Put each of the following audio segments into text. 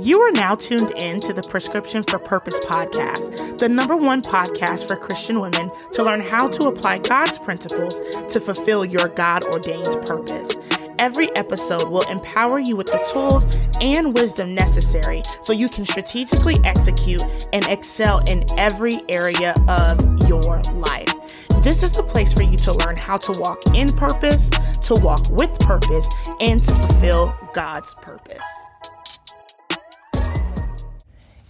You are now tuned in to the Prescription for Purpose podcast, the number one podcast for Christian women to learn how to apply God's principles to fulfill your God ordained purpose. Every episode will empower you with the tools and wisdom necessary so you can strategically execute and excel in every area of your life. This is the place for you to learn how to walk in purpose, to walk with purpose, and to fulfill God's purpose.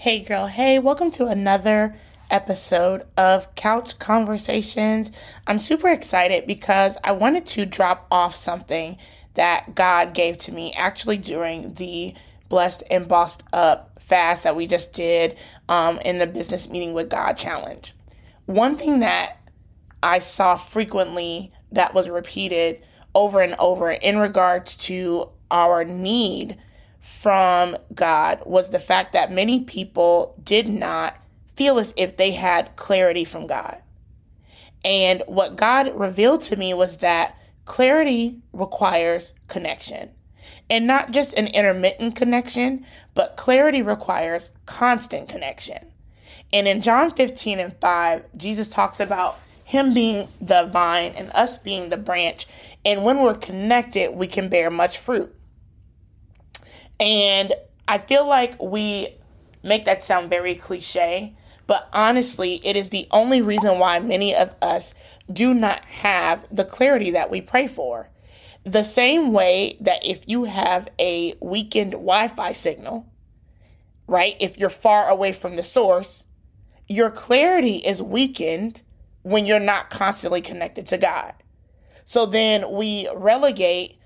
Hey, girl. Hey, welcome to another episode of Couch Conversations. I'm super excited because I wanted to drop off something that God gave to me actually during the Blessed and Bossed Up fast that we just did um, in the Business Meeting with God challenge. One thing that I saw frequently that was repeated over and over in regards to our need from God was the fact that many people did not feel as if they had clarity from God. And what God revealed to me was that clarity requires connection. And not just an intermittent connection, but clarity requires constant connection. And in John 15 and 5, Jesus talks about him being the vine and us being the branch. And when we're connected, we can bear much fruit. And I feel like we make that sound very cliche, but honestly, it is the only reason why many of us do not have the clarity that we pray for. The same way that if you have a weakened Wi Fi signal, right, if you're far away from the source, your clarity is weakened when you're not constantly connected to God. So then we relegate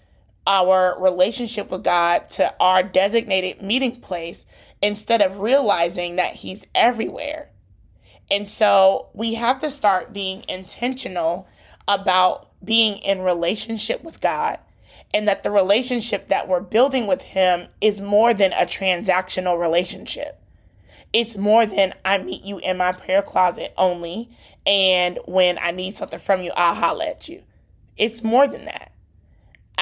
our relationship with God to our designated meeting place instead of realizing that He's everywhere. And so we have to start being intentional about being in relationship with God and that the relationship that we're building with Him is more than a transactional relationship. It's more than I meet you in my prayer closet only, and when I need something from you, I'll holler at you. It's more than that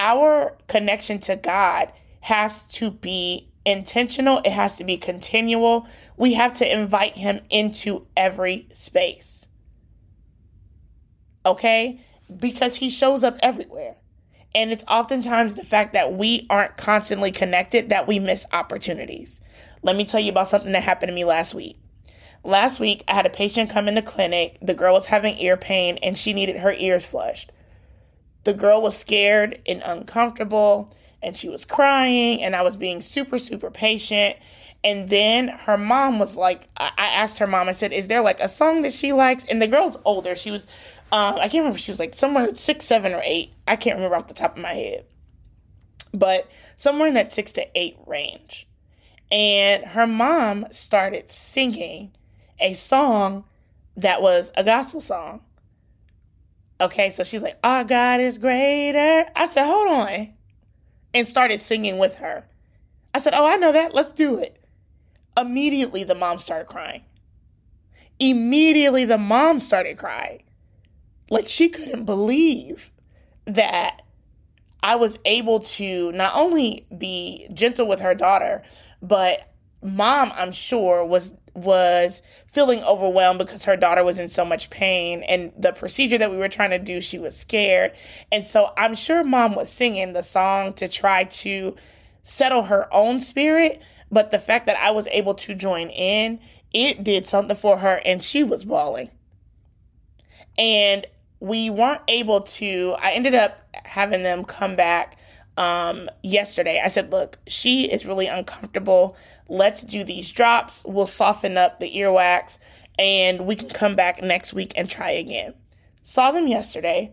our connection to God has to be intentional, it has to be continual. We have to invite Him into every space. Okay? Because He shows up everywhere. And it's oftentimes the fact that we aren't constantly connected that we miss opportunities. Let me tell you about something that happened to me last week. Last week, I had a patient come in the clinic. The girl was having ear pain and she needed her ears flushed. The girl was scared and uncomfortable and she was crying and I was being super, super patient. And then her mom was like, I asked her mom, I said, Is there like a song that she likes? And the girl's older. She was, uh, I can't remember, she was like somewhere six, seven, or eight. I can't remember off the top of my head. But somewhere in that six to eight range. And her mom started singing a song that was a gospel song. Okay, so she's like, Our God is greater. I said, Hold on. And started singing with her. I said, Oh, I know that. Let's do it. Immediately, the mom started crying. Immediately, the mom started crying. Like she couldn't believe that I was able to not only be gentle with her daughter, but mom, I'm sure, was was feeling overwhelmed because her daughter was in so much pain and the procedure that we were trying to do she was scared. And so i'm sure mom was singing the song to try to settle her own spirit but the fact that i was able to join in it did something for her and she was bawling. And we weren't able to i ended up having them come back um, yesterday. I said, look, she is really uncomfortable. Let's do these drops. We'll soften up the earwax and we can come back next week and try again. Saw them yesterday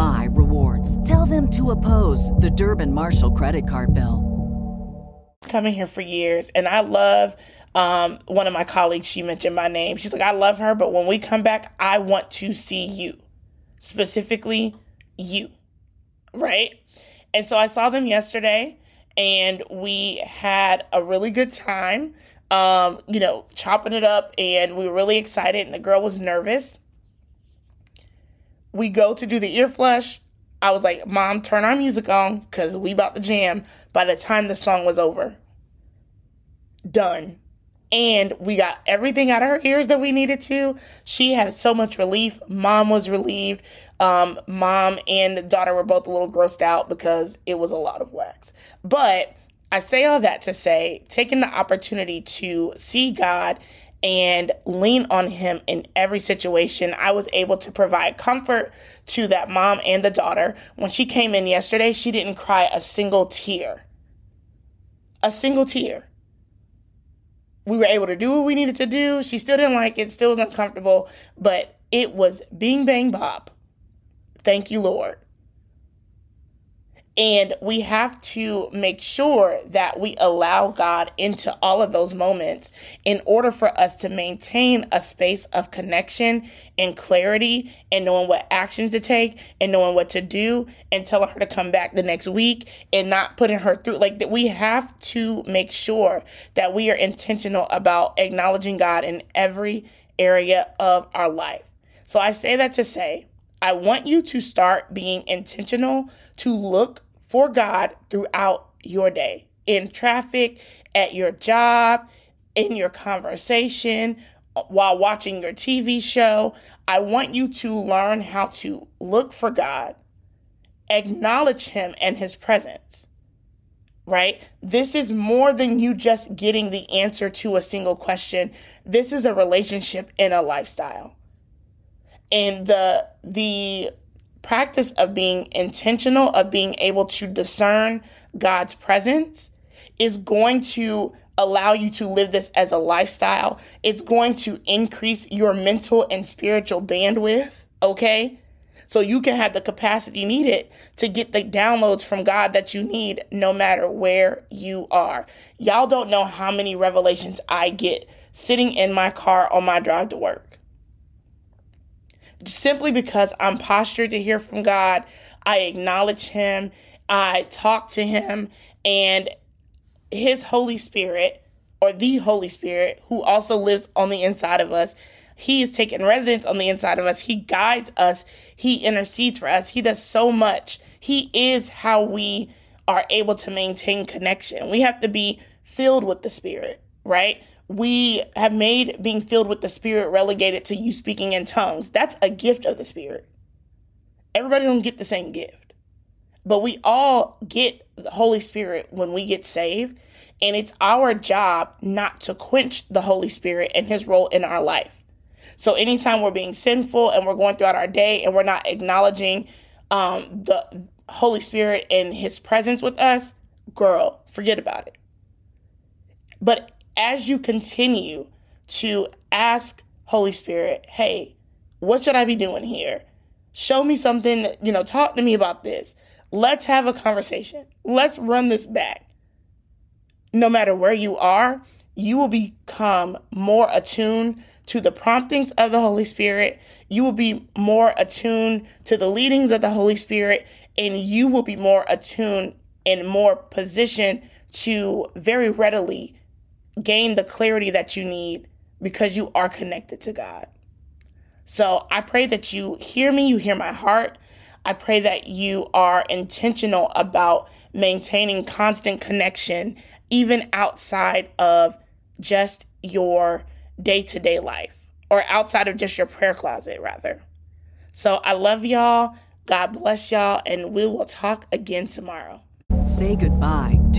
my rewards. Tell them to oppose the Durbin Marshall credit card bill. Coming here for years, and I love um, one of my colleagues. She mentioned my name. She's like, I love her, but when we come back, I want to see you, specifically you, right? And so I saw them yesterday, and we had a really good time. Um, you know, chopping it up, and we were really excited. And the girl was nervous we go to do the ear flush. I was like, Mom, turn our music on because we about to jam by the time the song was over. Done. And we got everything out of her ears that we needed to. She had so much relief. Mom was relieved. Um, mom and daughter were both a little grossed out because it was a lot of wax. But I say all that to say, taking the opportunity to see God and lean on him in every situation. I was able to provide comfort to that mom and the daughter. When she came in yesterday, she didn't cry a single tear. A single tear. We were able to do what we needed to do. She still didn't like it, still was uncomfortable, but it was bing bang bop. Thank you, Lord. And we have to make sure that we allow God into all of those moments in order for us to maintain a space of connection and clarity and knowing what actions to take and knowing what to do and telling her to come back the next week and not putting her through like that we have to make sure that we are intentional about acknowledging God in every area of our life. So I say that to say I want you to start being intentional to look for God throughout your day in traffic, at your job, in your conversation, while watching your TV show. I want you to learn how to look for God, acknowledge Him and His presence. Right? This is more than you just getting the answer to a single question. This is a relationship and a lifestyle and the the practice of being intentional of being able to discern God's presence is going to allow you to live this as a lifestyle. It's going to increase your mental and spiritual bandwidth, okay? So you can have the capacity needed to get the downloads from God that you need no matter where you are. Y'all don't know how many revelations I get sitting in my car on my drive to work simply because I'm postured to hear from God. I acknowledge Him, I talk to Him, and His Holy Spirit, or the Holy Spirit, who also lives on the inside of us, He is taking residence on the inside of us. He guides us, He intercedes for us, He does so much. He is how we are able to maintain connection. We have to be filled with the Spirit, right? We have made being filled with the Spirit relegated to you speaking in tongues. That's a gift of the Spirit. Everybody don't get the same gift, but we all get the Holy Spirit when we get saved, and it's our job not to quench the Holy Spirit and His role in our life. So anytime we're being sinful and we're going throughout our day and we're not acknowledging um, the Holy Spirit and His presence with us, girl, forget about it. But as you continue to ask Holy Spirit, hey, what should I be doing here? Show me something, you know, talk to me about this. Let's have a conversation. Let's run this back. No matter where you are, you will become more attuned to the promptings of the Holy Spirit. You will be more attuned to the leadings of the Holy Spirit, and you will be more attuned and more positioned to very readily gain the clarity that you need because you are connected to God. So I pray that you hear me, you hear my heart. I pray that you are intentional about maintaining constant connection, even outside of just your day to day life or outside of just your prayer closet, rather. So I love y'all. God bless y'all, and we will talk again tomorrow. Say goodbye